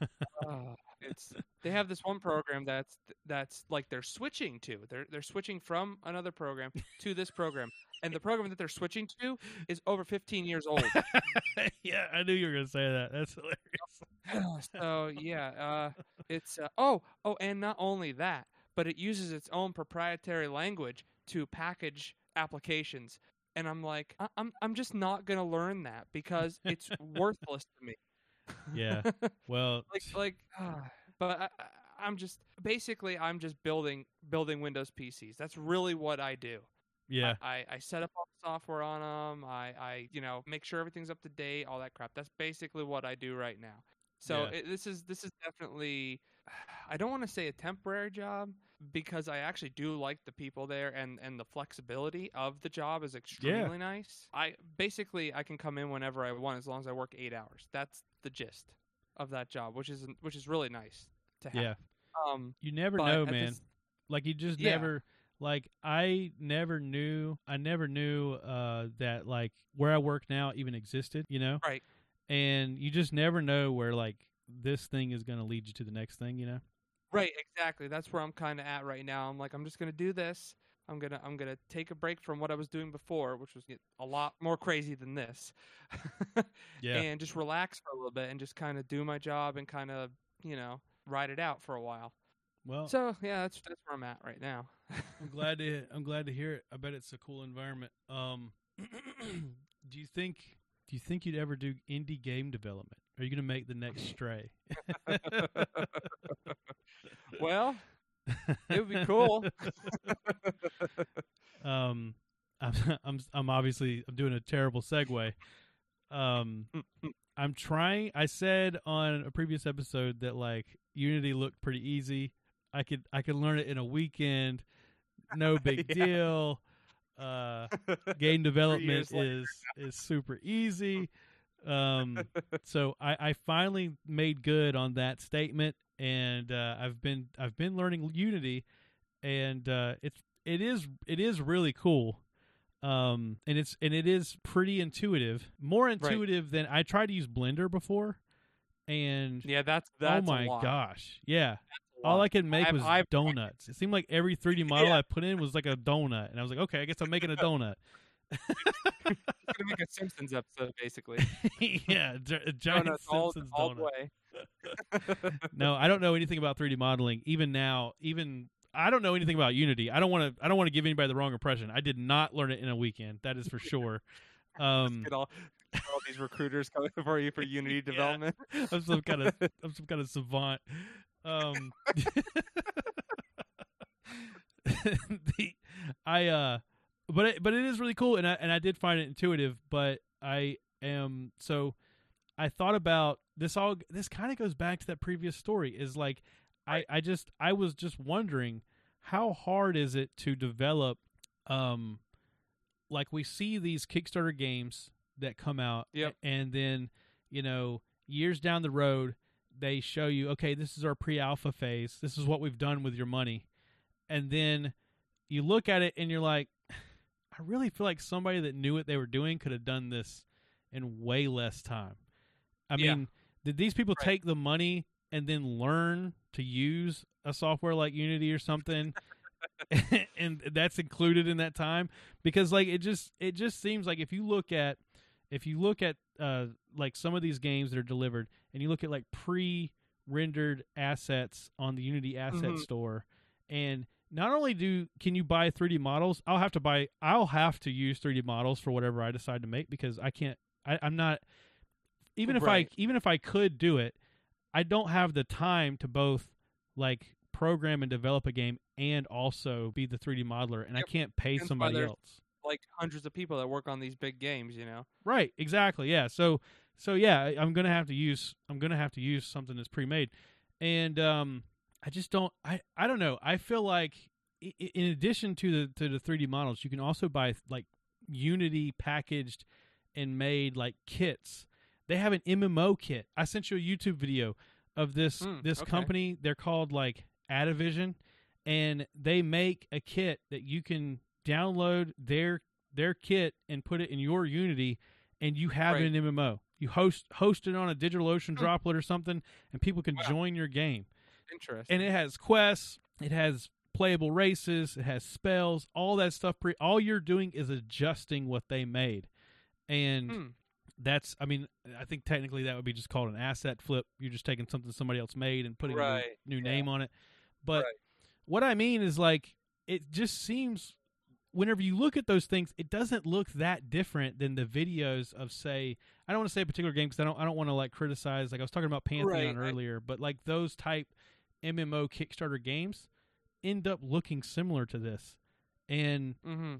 [LAUGHS] Ah, it's they have this one program that's that's like they're switching to. They're they're switching from another program to this program, and the program that they're switching to is over 15 years old. [LAUGHS] yeah, I knew you were gonna say that. That's hilarious. [LAUGHS] so yeah, uh, it's uh, oh oh, and not only that, but it uses its own proprietary language to package applications. And I'm like, I- I'm I'm just not gonna learn that because it's [LAUGHS] worthless to me. Yeah. Well, like like ah, but I, I- I'm just basically I'm just building building Windows PCs. That's really what I do. Yeah, I, I set up all the software on them. I, I you know make sure everything's up to date, all that crap. That's basically what I do right now. So Yeah. it, this is this is definitely I don't want to say a temporary job because I actually do like the people there and and the flexibility of the job is extremely nice. I basically I can come in whenever I want as long as I work 8 hours. That's the gist of that job, which is which is really nice to have. yeah. Um You never know, man. this- like you just Yeah. never like I never knew I never knew uh that like where I work now even existed, you know? Right. And you just never know where like this thing is going to lead you to the next thing, you know? Right, exactly. That's where I'm kind of at right now. I'm like, I'm just gonna do this. I'm gonna, I'm gonna take a break from what I was doing before, which was get a lot more crazy than this, [LAUGHS] Yeah. and just relax for a little bit and just kind of do my job and kind of, you know, ride it out for a while. Well, So yeah, that's that's where I'm at right now. I'm glad to [LAUGHS] I'm glad to hear it. I bet it's a cool environment. Um [CLEARS THROAT] do you think do you think you'd ever do indie game development? Are you going to make the next Stray? [LAUGHS] well, it would be cool. [LAUGHS] um I'm I'm I'm obviously I'm doing a terrible segue. Um I'm trying I said on a previous episode that like Unity looked pretty easy. I could I could learn it in a weekend. No [LAUGHS] big Yeah. deal. Uh [LAUGHS] game development is is super easy. Um [LAUGHS] so I, I finally made good on that statement and uh, I've been I've been learning Unity and uh, it's it is it is really cool um and it's and it is pretty intuitive more intuitive than I tried to use Blender before and yeah, that's that's oh my gosh yeah all. I could make I've- was I've- donuts [LAUGHS] it seemed like every 3D [LAUGHS] model Yeah. I put in was like a donut and I was like okay I guess I'm making a donut [LAUGHS] gonna make a Simpsons episode basically. yeah gi- giant Donuts all, Simpsons all donut the way. no, I don't know anything about 3D modeling. Even now, even I don't know anything about Unity. I don't want to. I don't want to give anybody the wrong impression. I did not learn it in a weekend. That is for sure. Um, Get all, get all these recruiters coming for you for Unity Yeah. development. I'm some kind of I'm some kind of savant. Um, [LAUGHS] the, I uh, but it, but it is really cool, and I and I did find it intuitive. But I am so I thought about this all. This kind of goes back to that previous story. Is like I I just I was just wondering how hard is it to develop um like we see these Kickstarter games that come out Yep. and then you know years down the road they show you okay this is our pre-alpha phase this is what we've done with your money and then you look at it and you're like, [SIGHS] I really feel like somebody that knew what they were doing could have done this in way less time. I Yeah. mean, did these people Right. take the money and then learn to use a software like Unity or something? [LAUGHS] [LAUGHS] and that's included in that time because like it just it just seems like if you look at if you look at uh like some of these games that are delivered and you look at like pre rendered assets on the Unity asset Mhm. store and not only do can you buy 3D models, I'll have to buy I'll have to use 3D models for whatever I decide to make because I can't I, I'm not even if Right. I even if I could do it, I don't have the time to both like program and develop a game and also be the 3D modeler and I can't pay why somebody else. Like hundreds of people that work on these big games, you know. Right, exactly. Yeah. So so yeah, I'm gonna have to use I'm gonna have to use something that's pre-made, and um, I just don't I I don't know. I feel like in addition to the to the 3D models, you can also buy like Unity packaged and made like kits. They have an MMO kit. I sent you a YouTube video of this Hmm, this okay. company. They're called like Adavision, and they make a kit that you can download their their kit and put it in your Unity, and you have Right. in MMO. You host host it on a DigitalOcean Hmm. droplet or something, and people can Wow. join your game. Interesting. And it has quests, it has playable races, it has spells, all that stuff. Pre- all you're doing is adjusting what they made, and Hmm. that's I mean I think technically that would be just called an asset flip. You're just taking something somebody else made and putting Right, a new, new yeah. name on it. But Right. what I mean is like it just seems whenever you look at those things, it doesn't look that different than the videos of say I don't want to say a particular game because I don't I don't want to like criticize like I was talking about Pantheon Right, I- earlier, but like those type MMO Kickstarter games end up looking similar to this. And hmm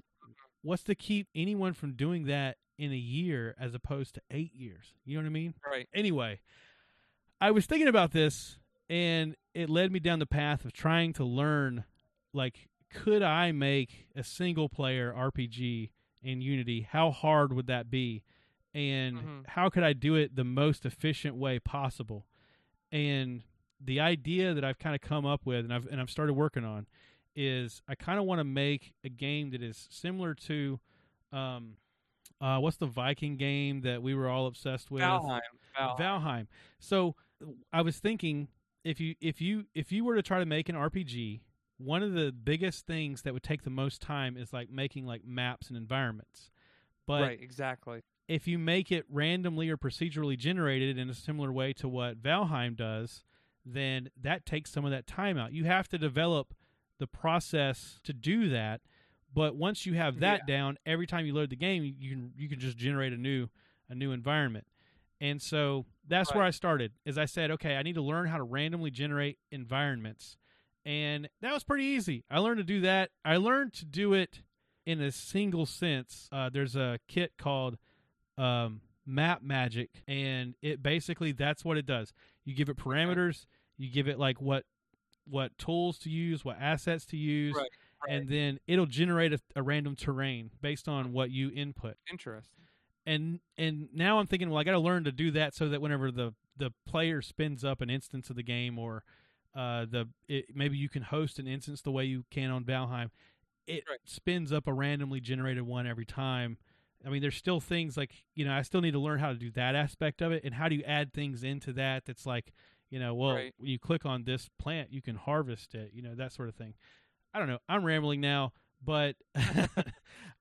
what's to keep anyone from doing that in a year as opposed to eight years? You know what I mean? Right. Anyway, I was thinking about this and it led me down the path of trying to learn like could I make a single player RPG in Unity? How hard would that be? And Mhm. how could I do it the most efficient way possible? And the idea that I've kind of come up with and I've and I've started working on is I kind of want to make a game that is similar to um uh what's the Viking game that we were all obsessed with? Valheim. Valheim. Valheim. So I was thinking if you if you if you were to try to make an RPG, one of the biggest things that would take the most time is like making like maps and environments. But right. Exactly. If you make it randomly or procedurally generated in a similar way to what Valheim does, then that takes some of that time out. You have to develop the process to do that, but once you have that down, every time you load the game, you- can you can just generate a new a new environment. And so that's where I started. Is I said, okay, I need to learn how to randomly generate environments. And that was pretty easy. I learned to do that. I learned to do it in a single sense. Uh, there's a kit called um, Map Magic, and it basically that's what it does. You give it parameters, you give it like what what tools to use, what assets to use, Right, and then it'll generate a, a random terrain based on what you input. Interesting. And and now I'm thinking, well, I got to learn to do that so that whenever the the player spins up an instance of the game, or uh, the it, maybe you can host an instance the way you can on Valheim, it Right. spins up a randomly generated one every time. I mean, there's still things like you know I still need to learn how to do that aspect of it, and how do you add things into that that's like you know, well, Right. when you click on this plant, you can harvest it, you know, that sort of thing. I don't know. I'm rambling now, but [LAUGHS]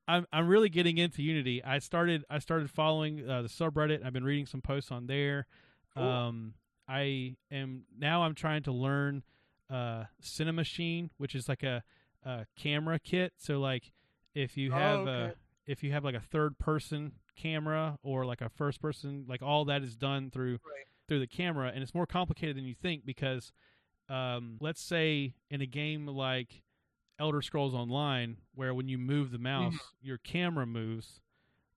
I'm I'm really getting into Unity. I started I started following uh, the subreddit. I've been reading some posts on there. Cool. Um, I am now I'm trying to learn uh, Cinemachine, which is like a, a camera kit. So like if you Oh, have okay. a if you have like a third person camera or like a first person, like all that is done through Right. through the camera, and it's more complicated than you think because um, let's say in a game like Elder Scrolls Online, where when you move the mouse, your camera moves,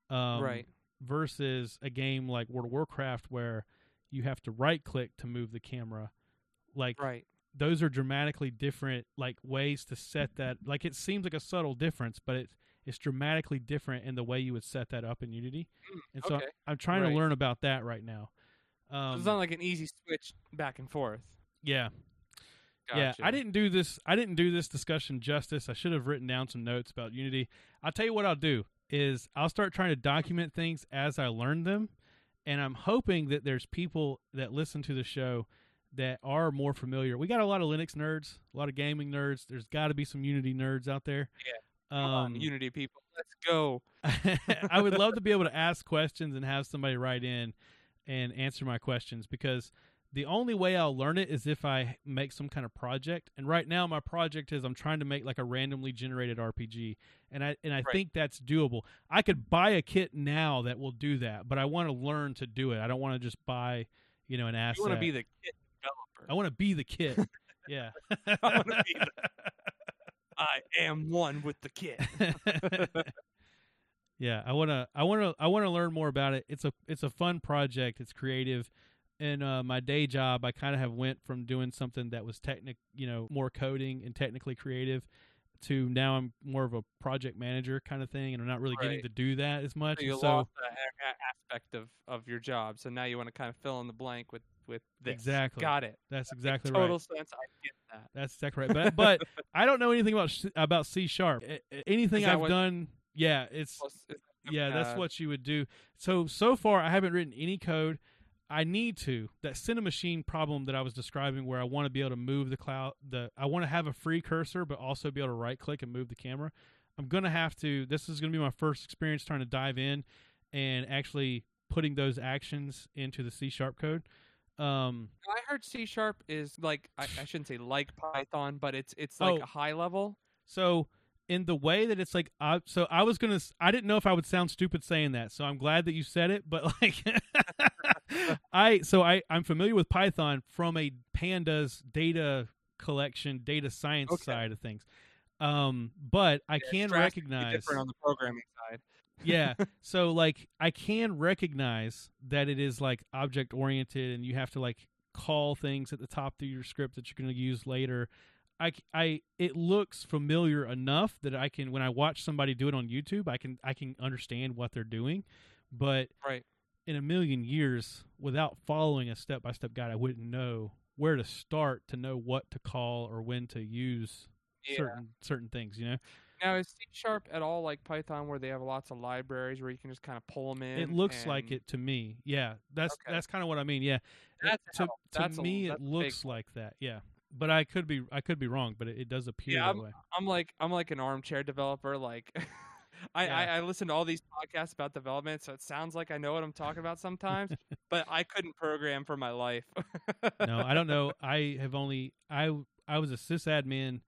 um, Mm-hmm. right. versus a game like World of Warcraft where you have to right click to move the camera. Like Right. those are dramatically different like ways to set that like it seems like a subtle difference, but it's it's dramatically different in the way you would set that up in Unity. And so okay. I'm trying Right. to learn about that right now. So Um, it's not like an easy switch back and forth. yeah. Yeah, I didn't do this. I didn't do this discussion justice. I should have written down some notes about Unity. I'll tell you what I'll do is I'll start trying to document things as I learn them, and I'm hoping that there's people that listen to the show that are more familiar. We got a lot of Linux nerds, a lot of gaming nerds. There's got to be some Unity nerds out there. Come on, Um, Unity people, let's go. [LAUGHS] I would love to be able to ask questions and have somebody write in and answer my questions because the only way I'll learn it is if I make some kind of project. And right now, my project is I'm trying to make like a randomly generated RPG, and I and I Right. think that's doable. I could buy a kit now that will do that, but I want to learn to do it. I don't want to just buy, you know, an asset. You want to be the kit developer. I want to be the kit. yeah. [LAUGHS] I wanna be [LAUGHS] I am one with the kit. [LAUGHS] yeah, I want to I want to I want to learn more about it. It's a it's a fun project. It's creative. In uh, my day job, I kind of have went from doing something that was technic, you know, more coding and technically creative, to now I'm more of a project manager kind of thing, and I'm not really getting to do that as much. So you so lost that aspect of, of your job, so now you want to kind of fill in the blank with with this. Exactly. Got it. that's exactly total right. sense. I get that. That's exactly right. But but [LAUGHS] I don't know anything about sh- about C sharp. Anything I've what- done, yeah, it's Plus, yeah, that's uh, what you would do. So so far, I haven't written any code. I need to. That Cinemachine problem that I was describing, where I want to be able to move the cloud, the I want to have a free cursor, but also be able to right click and move the camera. I'm gonna have to. This is gonna be my first experience trying to dive in and actually putting those actions into the C sharp code. Um, I heard C sharp is like I, I shouldn't say like Python, but it's it's like Oh. a high level. So in the way that it's like, I, so I was gonna, I didn't know if I would sound stupid saying that. So I'm glad that you said it. But like, [LAUGHS] [LAUGHS] I, so I, I'm familiar with Python from a pandas data collection, data science Okay. side of things. Um, but I Yeah, can recognize, different on the programming side. Yeah. So like, I can recognize that it is like object oriented, and you have to like call things at the top of your script that you're going to use later. I, I it looks familiar enough that I can when I watch somebody do it on YouTube, I can I can understand what they're doing, but Right. in a million years, without following a step by step guide, I wouldn't know where to start to know what to call or when to use Yeah. certain certain things. You know, Now is C sharp at all like Python, where they have lots of libraries where you can just kind of pull them in? it looks like it to me. Yeah, that's Okay. that's kind of what I mean. Yeah, It- to how- to that's a- me that's it a big looks like that. Yeah, but I could be I could be wrong, but it, it does appear Yeah, that way. I'm like I'm like an armchair developer. Like [LAUGHS] I, Yeah. I, I listen to all these podcasts about development, so it sounds like I know what I'm talking about sometimes. [LAUGHS] but I couldn't program for my life. no, I don't [LAUGHS] know. I have only I I was a sysadmin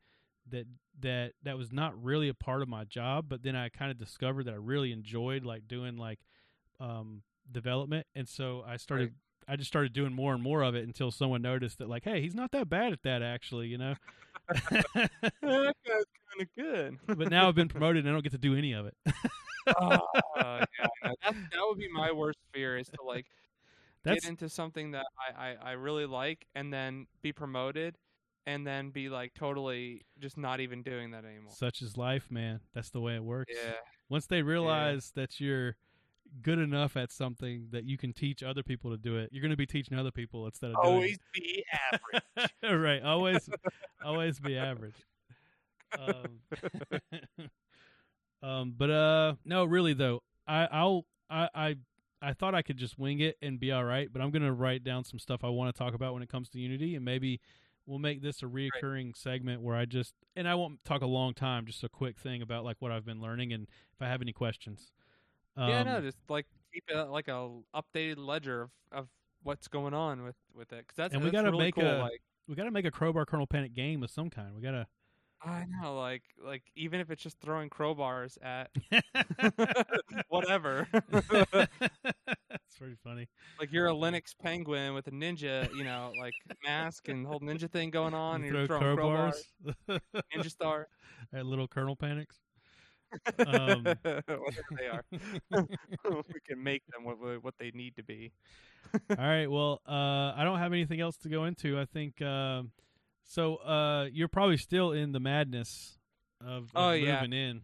that that that was not really a part of my job, but then I kind of discovered that I really enjoyed like doing like um development, and so I started I just started doing more and more of it until someone noticed that like, hey, he's not that bad at that actually, you know. [LAUGHS] that guy's kind of good. [LAUGHS] but now I've been promoted and I don't get to do any of it. Oh, [LAUGHS] yeah, that that would be my worst fear is to like That's get into something that I, I, I really like and then be promoted and then be like totally just not even doing that anymore. such is life, man. That's the way it works. Yeah. Once they realize that you're good enough at something that you can teach other people to do it, you're going to be teaching other people instead of doing Always be average. [LAUGHS] right. Always, [LAUGHS] always be average. Um, [LAUGHS] um, but uh, no, really though, I, I'll, I, I, I thought I could just wing it and be all right, but I'm gonna write down some stuff I want to talk about when it comes to Unity, and maybe we'll make this a reoccurring segment where I just, and I won't talk a long time, just a quick thing about like what I've been learning and if I have any questions. yeah, Um, no, just like keep it like a updated ledger of, of what's going on with with it. Cause that's And we gotta really make cool. a- like we got to make a crowbar kernel panic game of some kind. We got I know, like like even if it's just throwing crowbars at [LAUGHS] [LAUGHS] whatever. That's pretty funny. like you're a Linux penguin with a ninja, you know, like mask and whole ninja thing going on, You and you're throwing crowbars crowbars, ninja star, [LAUGHS] at little kernel panics. Um, whatever they are. we can make them what what they need to be. All right. Well, uh, I don't have anything else to go into. I think um so. Uh, you're probably still in the madness of, of Oh, yeah. moving in.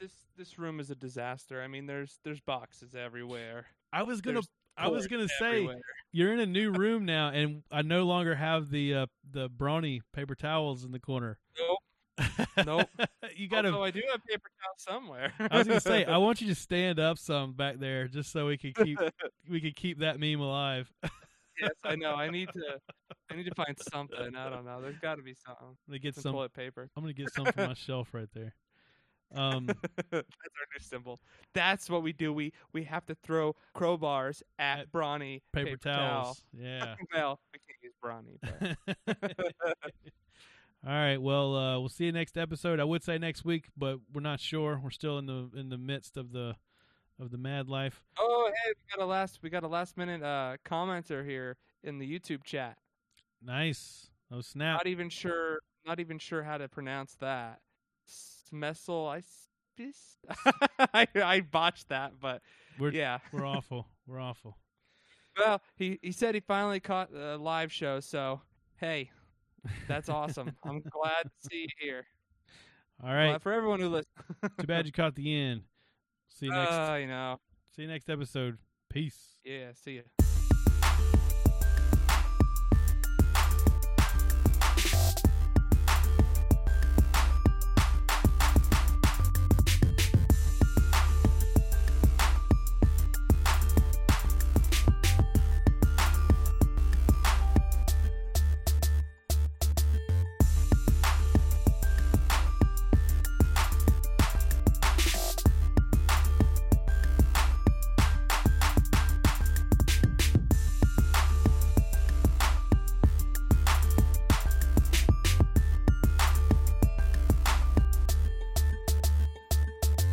This this room is a disaster. I mean, there's there's boxes everywhere. I was gonna. There's- I was gonna say everywhere. you're in a new [LAUGHS] room now, and I no longer have the uh, the brawny paper towels in the corner. Nope. Nope. [LAUGHS] you gotta. Although I do have paper towels somewhere. I was gonna say I [LAUGHS] want you to stand up some back there, just so we could keep we could keep that meme alive. Yes, I know. I need to. I need to find something. I don't know. There's got to be something. I'm gonna get Some some. toilet paper. I'm gonna get some from my [LAUGHS] shelf right there. Um, [LAUGHS] That's our new symbol. That's what we do. We we have to throw crowbars at, At Brawny paper, towel. towels. Yeah. [LAUGHS] well, we can't use Brawny, All right. Well, uh, we'll see you next episode. I would say next week, but we're not sure. We're still in the in the midst of the of the mad life. oh hey, we got a last we got a last minute uh commenter here in the YouTube chat. Nice. Oh snap! Not even sure. Not even sure how to pronounce that. Smessel. I. [LAUGHS] I I botched that, but We're yeah. we're awful. We're awful. Well, he he said he finally caught the live show, so hey, that's awesome. [LAUGHS] I'm glad to see you here. All right. Glad for everyone who listens. Too bad you caught the end. [LAUGHS] See you next. Uh, you know. see you next episode. Peace. Yeah. See ya.